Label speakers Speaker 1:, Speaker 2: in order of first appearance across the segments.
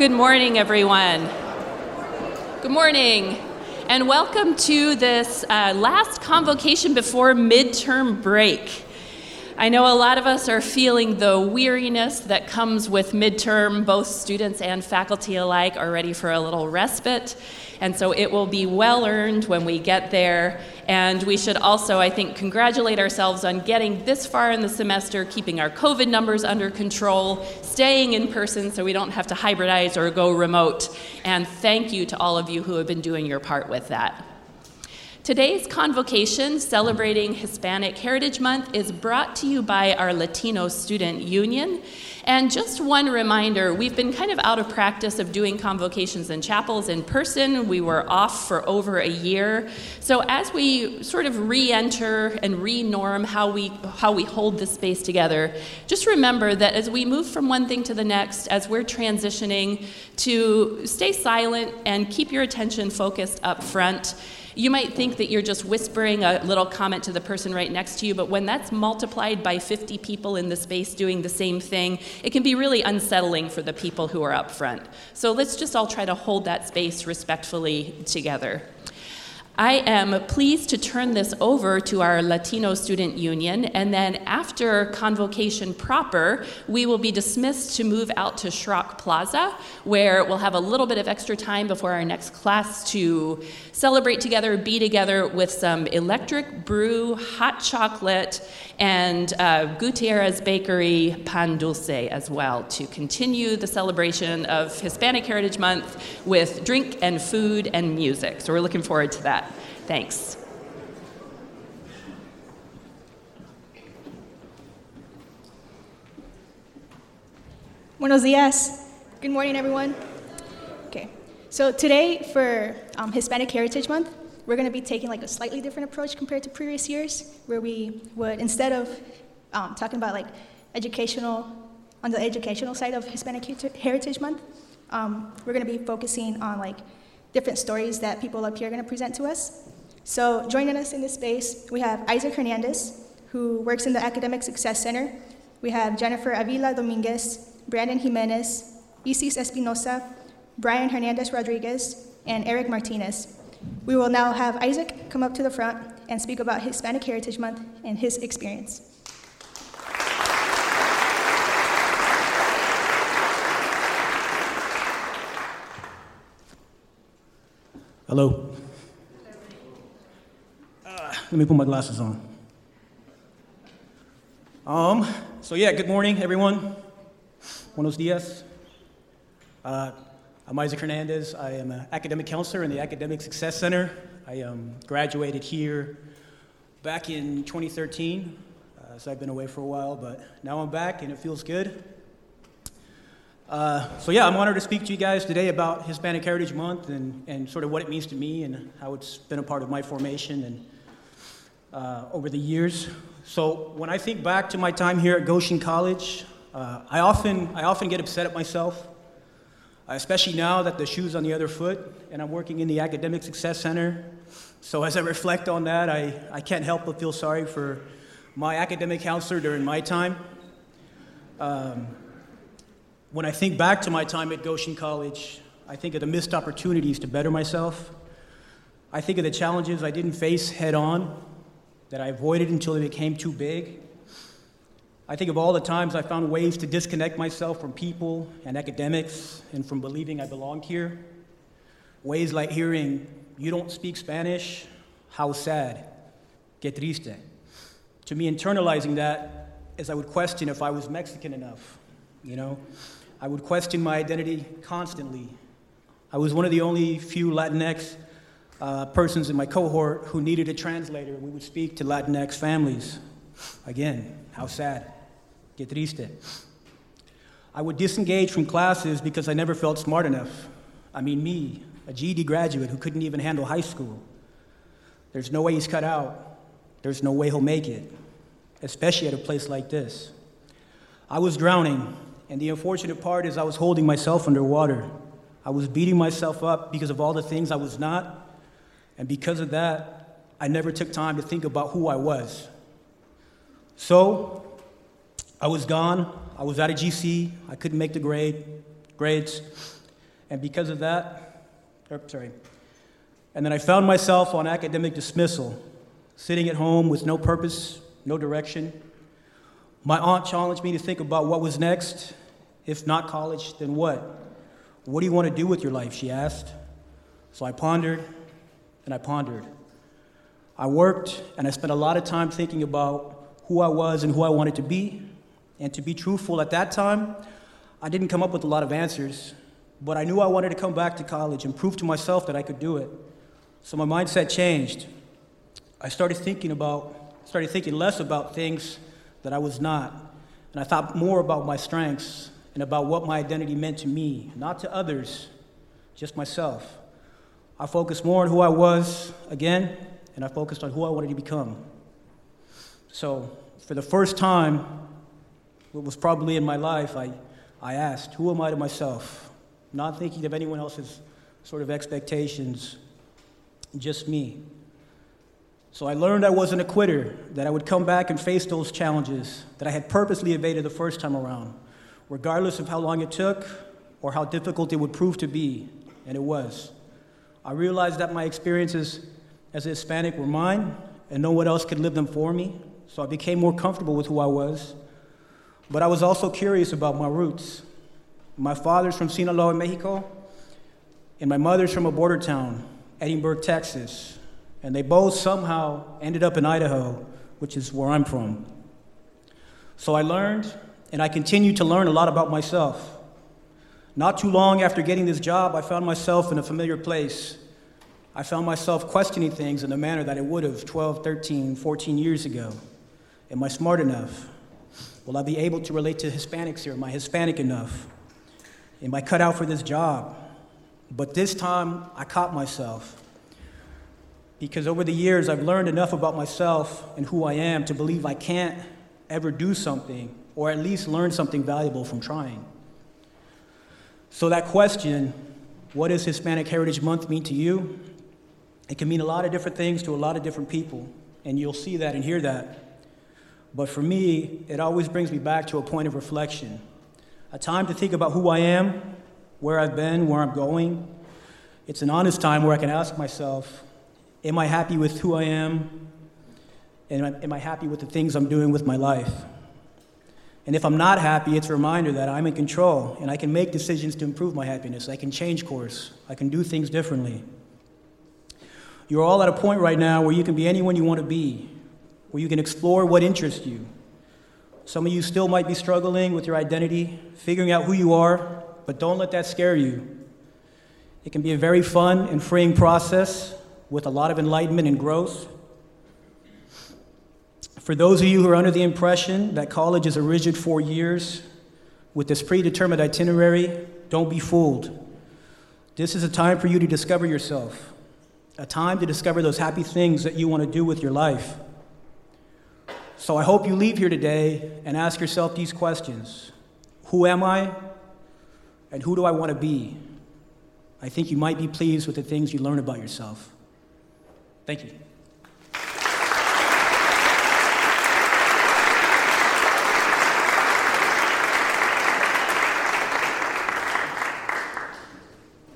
Speaker 1: Good morning, everyone. Good morning, and welcome to this uh, last convocation before midterm break. I know a lot of us are feeling the weariness that comes with midterm. Both students and faculty alike are ready for a little respite. And so it will be well earned when we get there. And we should also, I think, congratulate ourselves on getting this far in the semester, keeping our COVID numbers under control, staying in person so we don't have to hybridize or go remote. And thank you to all of you who have been doing your part with that. Today's convocation celebrating Hispanic Heritage Month is brought to you by our Latino Student Union. And just one reminder we've been kind of out of practice of doing convocations in chapels in person. We were off for over a year. So as we sort of re enter and re norm how we, how we hold this space together, just remember that as we move from one thing to the next, as we're transitioning, to stay silent and keep your attention focused up front. You might think that you're just whispering a little comment to the person right next to you, but when that's multiplied by 50 people in the space doing the same thing, it can be really unsettling for the people who are up front. So let's just all try to hold that space respectfully together. I am pleased to turn this over to our Latino Student Union, and then after convocation proper, we will be dismissed to move out to Schrock Plaza, where we'll have a little bit of extra time before our next class to celebrate together, be together with some electric brew, hot chocolate, and uh, Gutierrez Bakery pan dulce as well to continue the celebration of Hispanic Heritage Month with drink and food and music. So we're looking forward to that. Thanks.
Speaker 2: Buenos dias. Good morning, everyone. Okay, so today for um, Hispanic Heritage Month, we're going to be taking like a slightly different approach compared to previous years, where we would instead of um, talking about like educational on the educational side of Hispanic Heritage Month, um, we're going to be focusing on like different stories that people up here are going to present to us. So, joining us in this space, we have Isaac Hernandez, who works in the Academic Success Center. We have Jennifer Avila Dominguez, Brandon Jimenez, Isis Espinosa, Brian Hernandez Rodriguez, and Eric Martinez. We will now have Isaac come up to the front and speak about Hispanic Heritage Month and his experience.
Speaker 3: Hello. Let me put my glasses on. Um, so yeah, good morning, everyone. Buenos dias. Uh, I'm Isaac Hernandez. I am an academic counselor in the Academic Success Center. I um, graduated here back in 2013, uh, so I've been away for a while, but now I'm back and it feels good. Uh, so yeah, I'm honored to speak to you guys today about Hispanic Heritage Month and, and sort of what it means to me and how it's been a part of my formation and uh, over the years. So when I think back to my time here at Goshen College, uh, I, often, I often get upset at myself, especially now that the shoe's on the other foot and I'm working in the Academic Success Center. So as I reflect on that, I, I can't help but feel sorry for my academic counselor during my time. Um, when I think back to my time at Goshen College, I think of the missed opportunities to better myself. I think of the challenges I didn't face head on that I avoided until they became too big. I think of all the times I found ways to disconnect myself from people and academics and from believing I belonged here. Ways like hearing, you don't speak Spanish, how sad, que triste. To me, internalizing that as I would question if I was Mexican enough, you know? I would question my identity constantly. I was one of the only few Latinx uh, persons in my cohort who needed a translator. We would speak to Latinx families. Again, how sad. Que triste. I would disengage from classes because I never felt smart enough. I mean, me, a GED graduate who couldn't even handle high school. There's no way he's cut out. There's no way he'll make it, especially at a place like this. I was drowning, and the unfortunate part is I was holding myself underwater. I was beating myself up because of all the things I was not and because of that, I never took time to think about who I was. So, I was gone. I was out of GC. I couldn't make the grade, grades. And because of that, er, sorry, and then I found myself on academic dismissal, sitting at home with no purpose, no direction. My aunt challenged me to think about what was next. If not college, then what? What do you want to do with your life? She asked. So I pondered and I pondered. I worked and I spent a lot of time thinking about who I was and who I wanted to be. And to be truthful, at that time, I didn't come up with a lot of answers, but I knew I wanted to come back to college and prove to myself that I could do it. So my mindset changed. I started thinking about, started thinking less about things that I was not, and I thought more about my strengths and about what my identity meant to me, not to others, just myself. I focused more on who I was again, and I focused on who I wanted to become. So, for the first time, what was probably in my life, I, I asked, Who am I to myself? Not thinking of anyone else's sort of expectations, just me. So I learned I wasn't a quitter, that I would come back and face those challenges that I had purposely evaded the first time around, regardless of how long it took or how difficult it would prove to be, and it was. I realized that my experiences as a Hispanic were mine, and no one else could live them for me, so I became more comfortable with who I was. But I was also curious about my roots. My father's from Sinaloa, Mexico, and my mother's from a border town, Edinburg, Texas. And they both somehow ended up in Idaho, which is where I'm from. So I learned, and I continued to learn a lot about myself. Not too long after getting this job, I found myself in a familiar place. I found myself questioning things in a manner that I would have 12, 13, 14 years ago. Am I smart enough? Will I be able to relate to Hispanics here? Am I Hispanic enough? Am I cut out for this job? But this time, I caught myself. Because over the years, I've learned enough about myself and who I am to believe I can't ever do something or at least learn something valuable from trying. So, that question, what does Hispanic Heritage Month mean to you? It can mean a lot of different things to a lot of different people, and you'll see that and hear that. But for me, it always brings me back to a point of reflection a time to think about who I am, where I've been, where I'm going. It's an honest time where I can ask myself, Am I happy with who I am? And am I happy with the things I'm doing with my life? And if I'm not happy, it's a reminder that I'm in control and I can make decisions to improve my happiness. I can change course, I can do things differently. You're all at a point right now where you can be anyone you want to be, where you can explore what interests you. Some of you still might be struggling with your identity, figuring out who you are, but don't let that scare you. It can be a very fun and freeing process with a lot of enlightenment and growth. For those of you who are under the impression that college is a rigid four years with this predetermined itinerary, don't be fooled. This is a time for you to discover yourself, a time to discover those happy things that you want to do with your life. So I hope you leave here today and ask yourself these questions Who am I? And who do I want to be? I think you might be pleased with the things you learn about yourself. Thank you.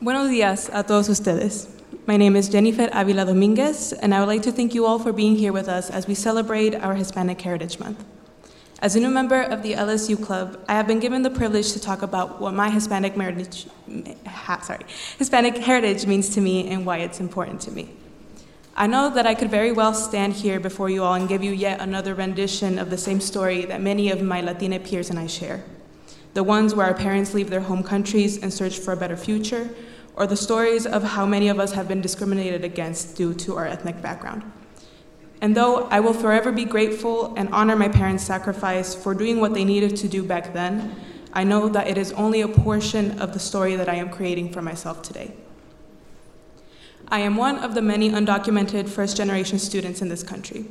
Speaker 4: Buenos días a todos ustedes. My name is Jennifer Avila Dominguez, and I would like to thank you all for being here with us as we celebrate our Hispanic Heritage Month. As a new member of the LSU Club, I have been given the privilege to talk about what my Hispanic heritage, sorry, Hispanic heritage means to me and why it's important to me. I know that I could very well stand here before you all and give you yet another rendition of the same story that many of my Latina peers and I share. The ones where our parents leave their home countries and search for a better future, or the stories of how many of us have been discriminated against due to our ethnic background. And though I will forever be grateful and honor my parents' sacrifice for doing what they needed to do back then, I know that it is only a portion of the story that I am creating for myself today. I am one of the many undocumented first generation students in this country,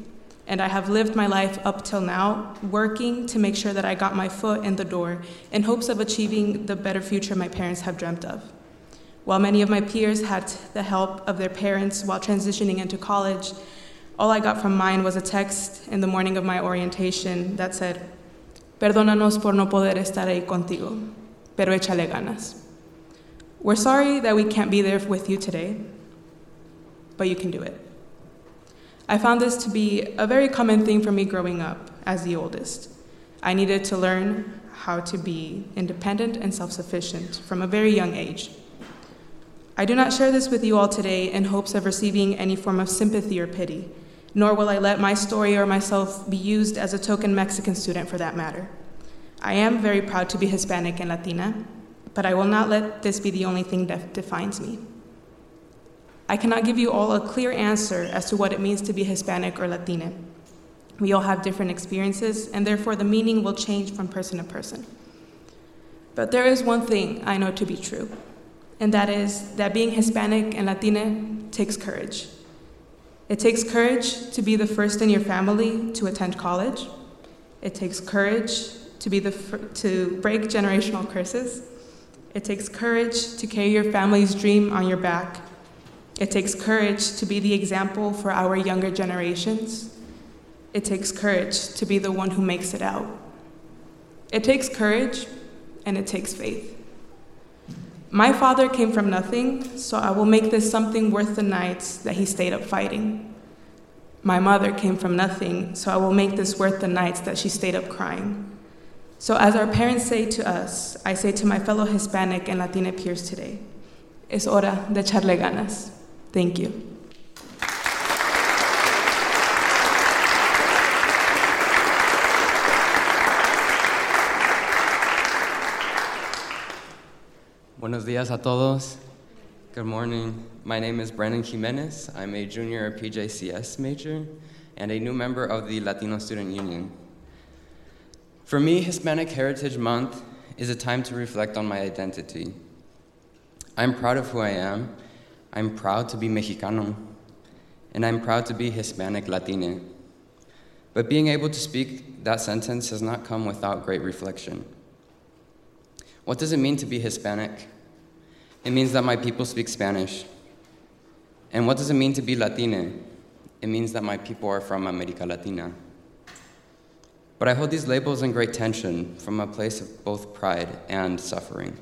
Speaker 4: and I have lived my life up till now working to make sure that I got my foot in the door in hopes of achieving the better future my parents have dreamt of. While many of my peers had the help of their parents while transitioning into college, all I got from mine was a text in the morning of my orientation that said, Perdónanos por no poder estar ahí contigo, pero échale ganas. We're sorry that we can't be there with you today, but you can do it. I found this to be a very common thing for me growing up as the oldest. I needed to learn how to be independent and self sufficient from a very young age. I do not share this with you all today in hopes of receiving any form of sympathy or pity, nor will I let my story or myself be used as a token Mexican student for that matter. I am very proud to be Hispanic and Latina, but I will not let this be the only thing that defines me. I cannot give you all a clear answer as to what it means to be Hispanic or Latina. We all have different experiences, and therefore the meaning will change from person to person. But there is one thing I know to be true, and that is that being Hispanic and Latina takes courage. It takes courage to be the first in your family to attend college. It takes courage to, be the to break generational curses. It takes courage to carry your family's dream on your back it takes courage to be the example for our younger generations. It takes courage to be the one who makes it out. It takes courage and it takes faith. My father came from nothing, so I will make this something worth the nights that he stayed up fighting. My mother came from nothing, so I will make this worth the nights that she stayed up crying. So, as our parents say to us, I say to my fellow Hispanic and Latina peers today, es hora de echarle ganas. Thank you.
Speaker 5: Buenos días a todos. Good morning. My name is Brandon Jimenez. I'm a junior PJCS major and a new member of the Latino Student Union. For me, Hispanic Heritage Month is a time to reflect on my identity. I'm proud of who I am I'm proud to be Mexicano, and I'm proud to be Hispanic Latina. But being able to speak that sentence has not come without great reflection. What does it mean to be Hispanic? It means that my people speak Spanish. And what does it mean to be Latina? It means that my people are from America Latina. But I hold these labels in great tension from a place of both pride and suffering.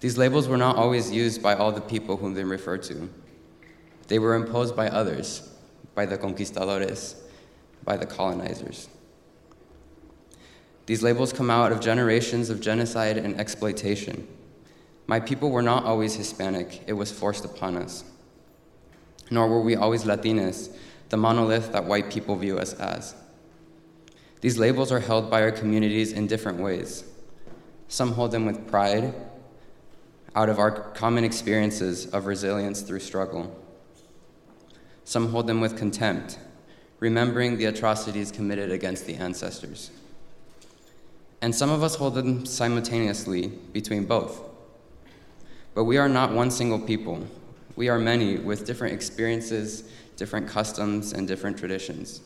Speaker 5: These labels were not always used by all the people whom they refer to. They were imposed by others, by the conquistadores, by the colonizers. These labels come out of generations of genocide and exploitation. My people were not always Hispanic, it was forced upon us. Nor were we always Latinas, the monolith that white people view us as. These labels are held by our communities in different ways. Some hold them with pride, out of our common experiences of resilience through struggle. Some hold them with contempt, remembering the atrocities committed against the ancestors. And some of us hold them simultaneously between both. But we are not one single people. We are many with different experiences, different customs, and different traditions.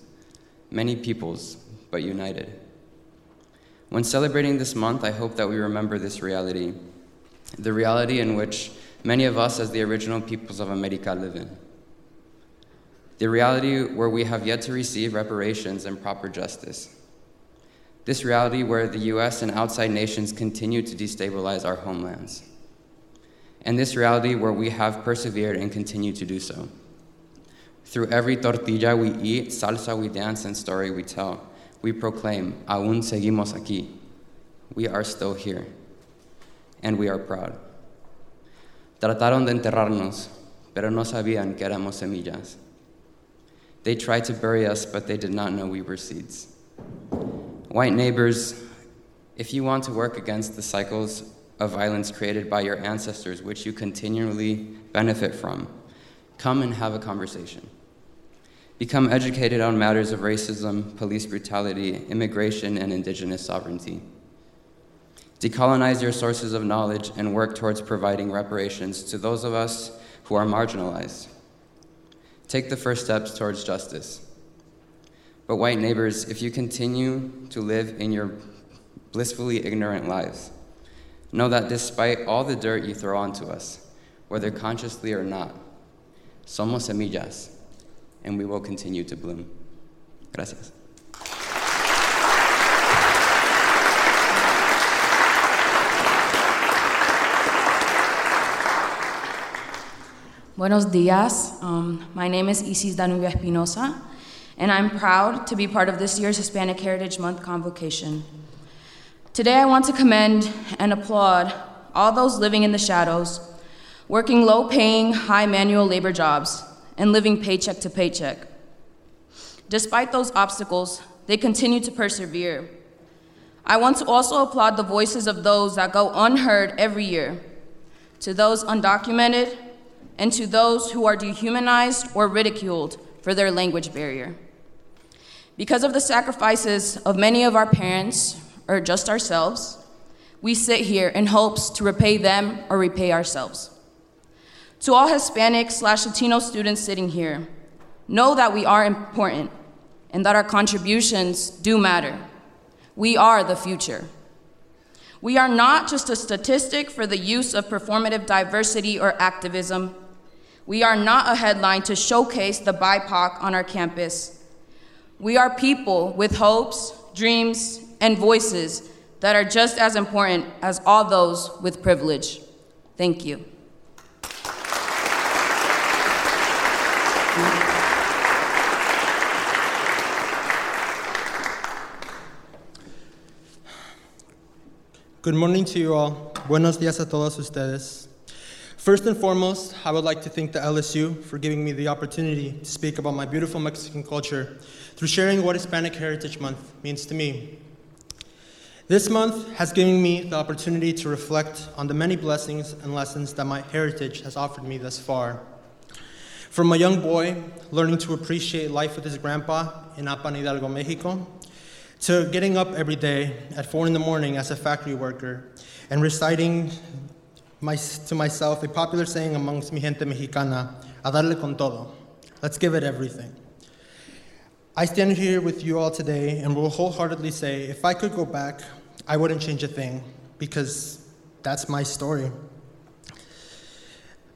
Speaker 5: Many peoples, but united. When celebrating this month, I hope that we remember this reality the reality in which many of us, as the original peoples of America, live in. The reality where we have yet to receive reparations and proper justice. This reality where the US and outside nations continue to destabilize our homelands. And this reality where we have persevered and continue to do so. Through every tortilla we eat, salsa we dance, and story we tell, we proclaim, aún seguimos aquí. We are still here and we are proud. Trataron de enterrarnos, pero no sabían que éramos semillas. They tried to bury us, but they did not know we were seeds. White neighbors, if you want to work against the cycles of violence created by your ancestors, which you continually benefit from, come and have a conversation. Become educated on matters of racism, police brutality, immigration, and indigenous sovereignty. Decolonize your sources of knowledge and work towards providing reparations to those of us who are marginalized. Take the first steps towards justice. But, white neighbors, if you continue to live in your blissfully ignorant lives, know that despite all the dirt you throw onto us, whether consciously or not, somos semillas, and we will continue to bloom. Gracias.
Speaker 6: Buenos dias. Um, my name is Isis Danubia Espinosa, and I'm proud to be part of this year's Hispanic Heritage Month convocation. Today, I want to commend and applaud all those living in the shadows, working low paying, high manual labor jobs, and living paycheck to paycheck. Despite those obstacles, they continue to persevere. I want to also applaud the voices of those that go unheard every year, to those undocumented, and to those who are dehumanized or ridiculed for their language barrier. Because of the sacrifices of many of our parents, or just ourselves, we sit here in hopes to repay them or repay ourselves. To all Hispanic slash Latino students sitting here, know that we are important and that our contributions do matter. We are the future. We are not just a statistic for the use of performative diversity or activism. We are not a headline to showcase the BIPOC on our campus. We are people with hopes, dreams, and voices that are just as important as all those with privilege. Thank you.
Speaker 7: Good morning to you all. Buenos días a todos ustedes. First and foremost, I would like to thank the LSU for giving me the opportunity to speak about my beautiful Mexican culture through sharing what Hispanic Heritage Month means to me. This month has given me the opportunity to reflect on the many blessings and lessons that my heritage has offered me thus far. From a young boy learning to appreciate life with his grandpa in Apan Hidalgo, Mexico, to getting up every day at four in the morning as a factory worker and reciting my, to myself a popular saying amongst mi gente mexicana, a darle con todo. Let's give it everything. I stand here with you all today and will wholeheartedly say if I could go back, I wouldn't change a thing because that's my story.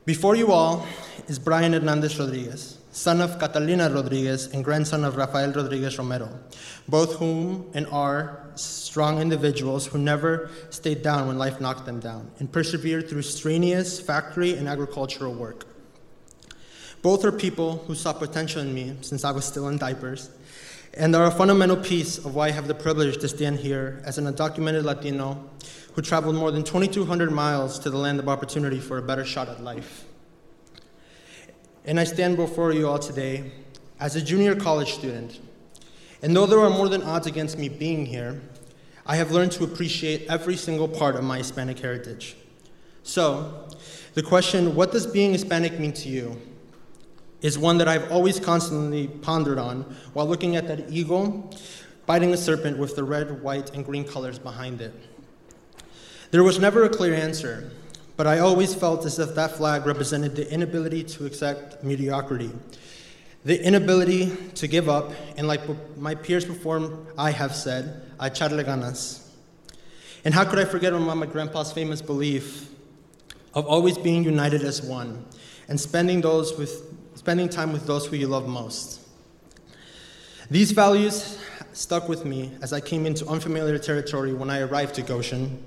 Speaker 7: Before you all is Brian Hernandez Rodriguez, son of Catalina Rodriguez and grandson of Rafael Rodriguez Romero, both whom and are strong individuals who never stayed down when life knocked them down and persevered through strenuous factory and agricultural work. Both are people who saw potential in me since I was still in diapers and are a fundamental piece of why I have the privilege to stand here as an undocumented Latino who traveled more than 2,200 miles to the land of opportunity for a better shot at life. And I stand before you all today as a junior college student. And though there are more than odds against me being here, I have learned to appreciate every single part of my Hispanic heritage. So, the question, what does being Hispanic mean to you, is one that I've always constantly pondered on while looking at that eagle biting a serpent with the red, white, and green colors behind it. There was never a clear answer, but I always felt as if that flag represented the inability to accept mediocrity, the inability to give up, and like my peers before I have said, I ganas. And how could I forget about my grandpa's famous belief of always being united as one and spending, those with, spending time with those who you love most? These values stuck with me as I came into unfamiliar territory when I arrived to Goshen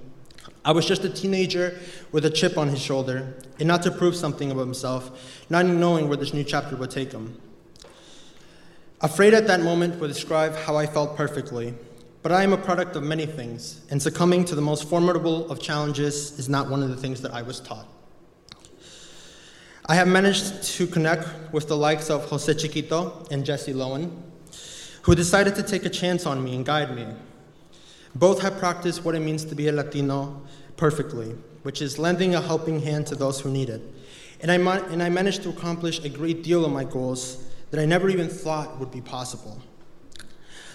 Speaker 7: I was just a teenager with a chip on his shoulder, and not to prove something of himself, not knowing where this new chapter would take him. Afraid at that moment would describe how I felt perfectly, but I am a product of many things, and succumbing to the most formidable of challenges is not one of the things that I was taught. I have managed to connect with the likes of Jose Chiquito and Jesse Lowen, who decided to take a chance on me and guide me. Both have practiced what it means to be a Latino perfectly, which is lending a helping hand to those who need it. And I, and I managed to accomplish a great deal of my goals that I never even thought would be possible.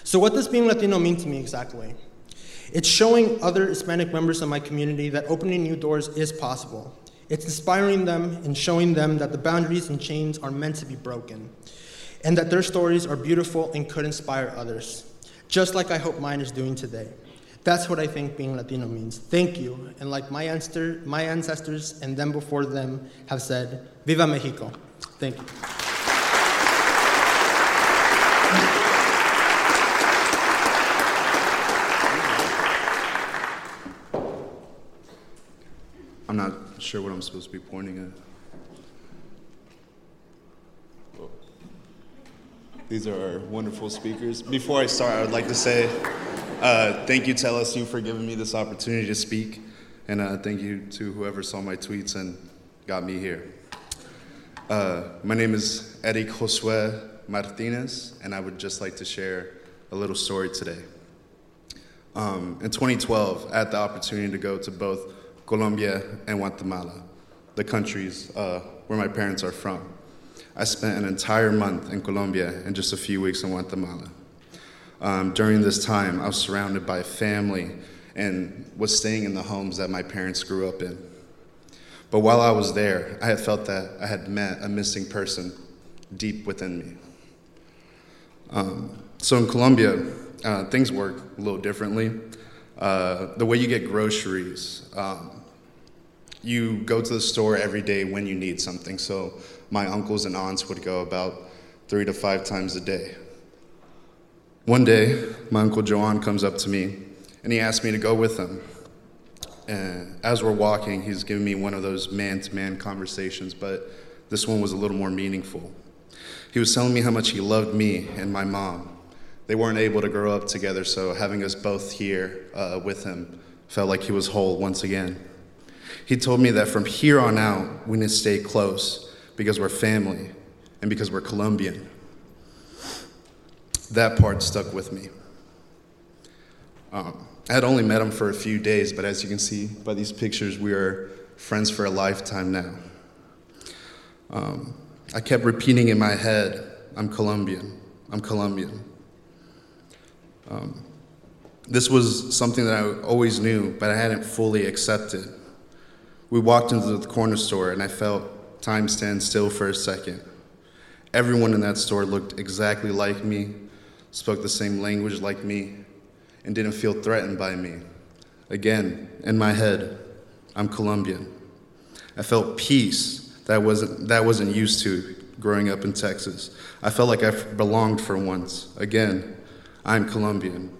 Speaker 7: So, what does being Latino mean to me exactly? It's showing other Hispanic members of my community that opening new doors is possible. It's inspiring them and showing them that the boundaries and chains are meant to be broken, and that their stories are beautiful and could inspire others, just like I hope mine is doing today. That's what I think being Latino means. Thank you. And like my, ancestor, my ancestors and them before them have said, Viva Mexico. Thank you.
Speaker 8: sure what I'm supposed to be pointing at. These are our wonderful speakers. Before I start, I would like to say uh, thank you to LSU for giving me this opportunity to speak, and uh, thank you to whoever saw my tweets and got me here. Uh, my name is Eric Josue Martinez, and I would just like to share a little story today. Um, in 2012, I had the opportunity to go to both Colombia and Guatemala, the countries uh, where my parents are from. I spent an entire month in Colombia and just a few weeks in Guatemala. Um, during this time, I was surrounded by family and was staying in the homes that my parents grew up in. But while I was there, I had felt that I had met a missing person deep within me. Um, so in Colombia, uh, things work a little differently. Uh, the way you get groceries, um, you go to the store every day when you need something. So my uncles and aunts would go about three to five times a day. One day, my uncle Joan comes up to me and he asked me to go with him. And as we're walking, he's giving me one of those man to man conversations, but this one was a little more meaningful. He was telling me how much he loved me and my mom. They weren't able to grow up together, so having us both here uh, with him felt like he was whole once again. He told me that from here on out, we need to stay close because we're family and because we're Colombian. That part stuck with me. Um, I had only met him for a few days, but as you can see by these pictures, we are friends for a lifetime now. Um, I kept repeating in my head, I'm Colombian, I'm Colombian. Um, this was something that I always knew, but I hadn't fully accepted. We walked into the corner store, and I felt time stand still for a second. Everyone in that store looked exactly like me, spoke the same language like me, and didn't feel threatened by me. Again, in my head, I'm Colombian. I felt peace that wasn't, that wasn't used to growing up in Texas. I felt like I belonged for once. Again, I'm Colombian.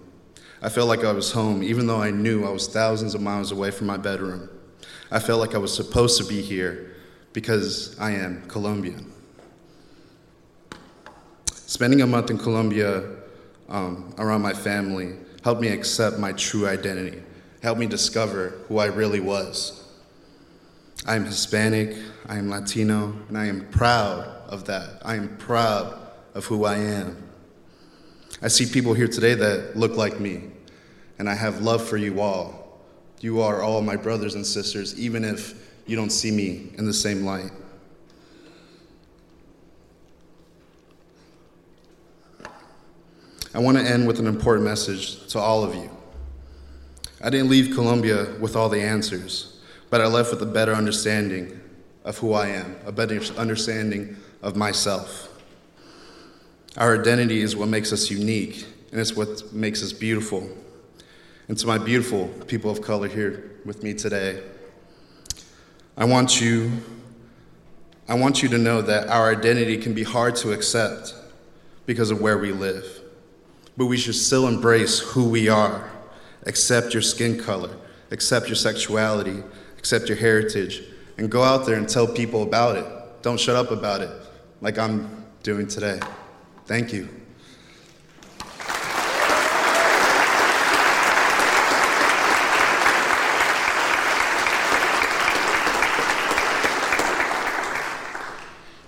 Speaker 8: I felt like I was home, even though I knew I was thousands of miles away from my bedroom. I felt like I was supposed to be here because I am Colombian. Spending a month in Colombia um, around my family helped me accept my true identity, helped me discover who I really was. I am Hispanic, I am Latino, and I am proud of that. I am proud of who I am. I see people here today that look like me, and I have love for you all. You are all my brothers and sisters, even if you don't see me in the same light. I want to end with an important message to all of you. I didn't leave Colombia with all the answers but I left with a better understanding of who I am, a better understanding of myself. Our identity is what makes us unique, and it's what makes us beautiful. And to my beautiful people of color here with me today, I want you I want you to know that our identity can be hard to accept because of where we live. But we should still embrace who we are. Accept your skin color, accept your sexuality, accept your heritage, and go out there and tell people about it. Don't shut up about it like I'm doing today. Thank you.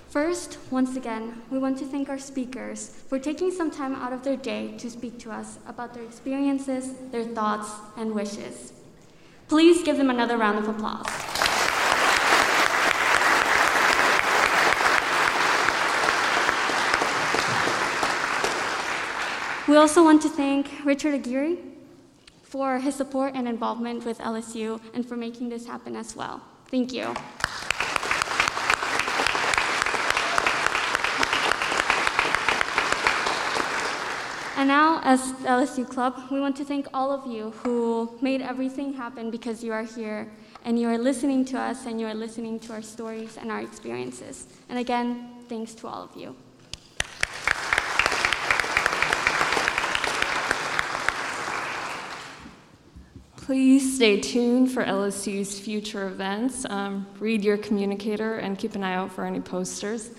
Speaker 9: First, once again, we want to thank our speakers for taking some time out of their day to speak to us about their experiences, their thoughts, and wishes. Please give them another round of applause. We also want to thank Richard Aguirre for his support and involvement with LSU and for making this happen as well. Thank you. And now, as LSU Club, we want to thank all of you who made everything happen because you are here and you are listening to us and you are listening to our stories and our experiences. And again, thanks to all of you.
Speaker 10: Please stay tuned for LSU's future events. Um, read your communicator and keep an eye out for any posters.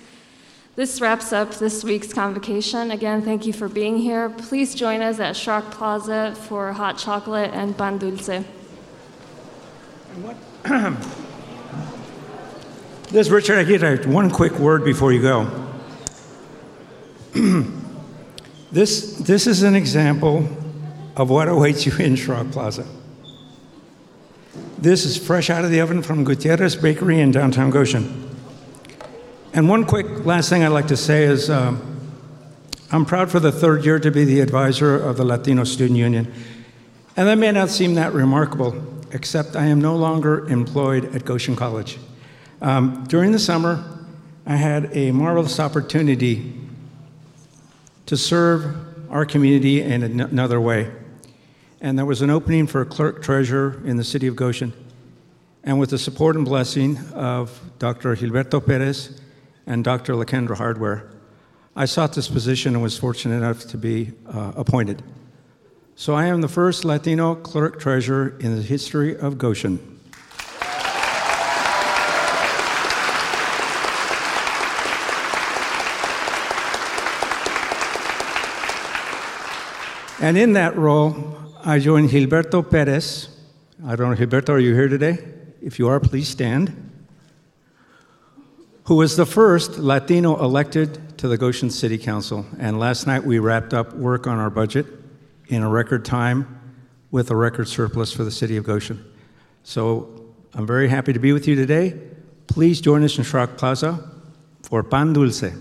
Speaker 10: This wraps up this week's convocation. Again, thank you for being here. Please join us at Schrock Plaza for hot chocolate and pan dulce.
Speaker 11: This is Richard Aguirre. One quick word before you go. this, this is an example of what awaits you in Schrock Plaza. This is fresh out of the oven from Gutierrez Bakery in downtown Goshen. And one quick last thing I'd like to say is um, I'm proud for the third year to be the advisor of the Latino Student Union. And that may not seem that remarkable, except I am no longer employed at Goshen College. Um, during the summer, I had a marvelous opportunity to serve our community in another way. And there was an opening for a clerk treasurer in the city of Goshen. And with the support and blessing of Dr. Gilberto Perez and Dr. Lakendra Hardware, I sought this position and was fortunate enough to be uh, appointed. So I am the first Latino clerk treasurer in the history of Goshen. And in that role, I join Gilberto Perez. I don't know, Gilberto, are you here today? If you are, please stand. Who was the first Latino elected to the Goshen City Council. And last night we wrapped up work on our budget in a record time with a record surplus for the city of Goshen. So I'm very happy to be with you today. Please join us in Schrock Plaza for Pan Dulce.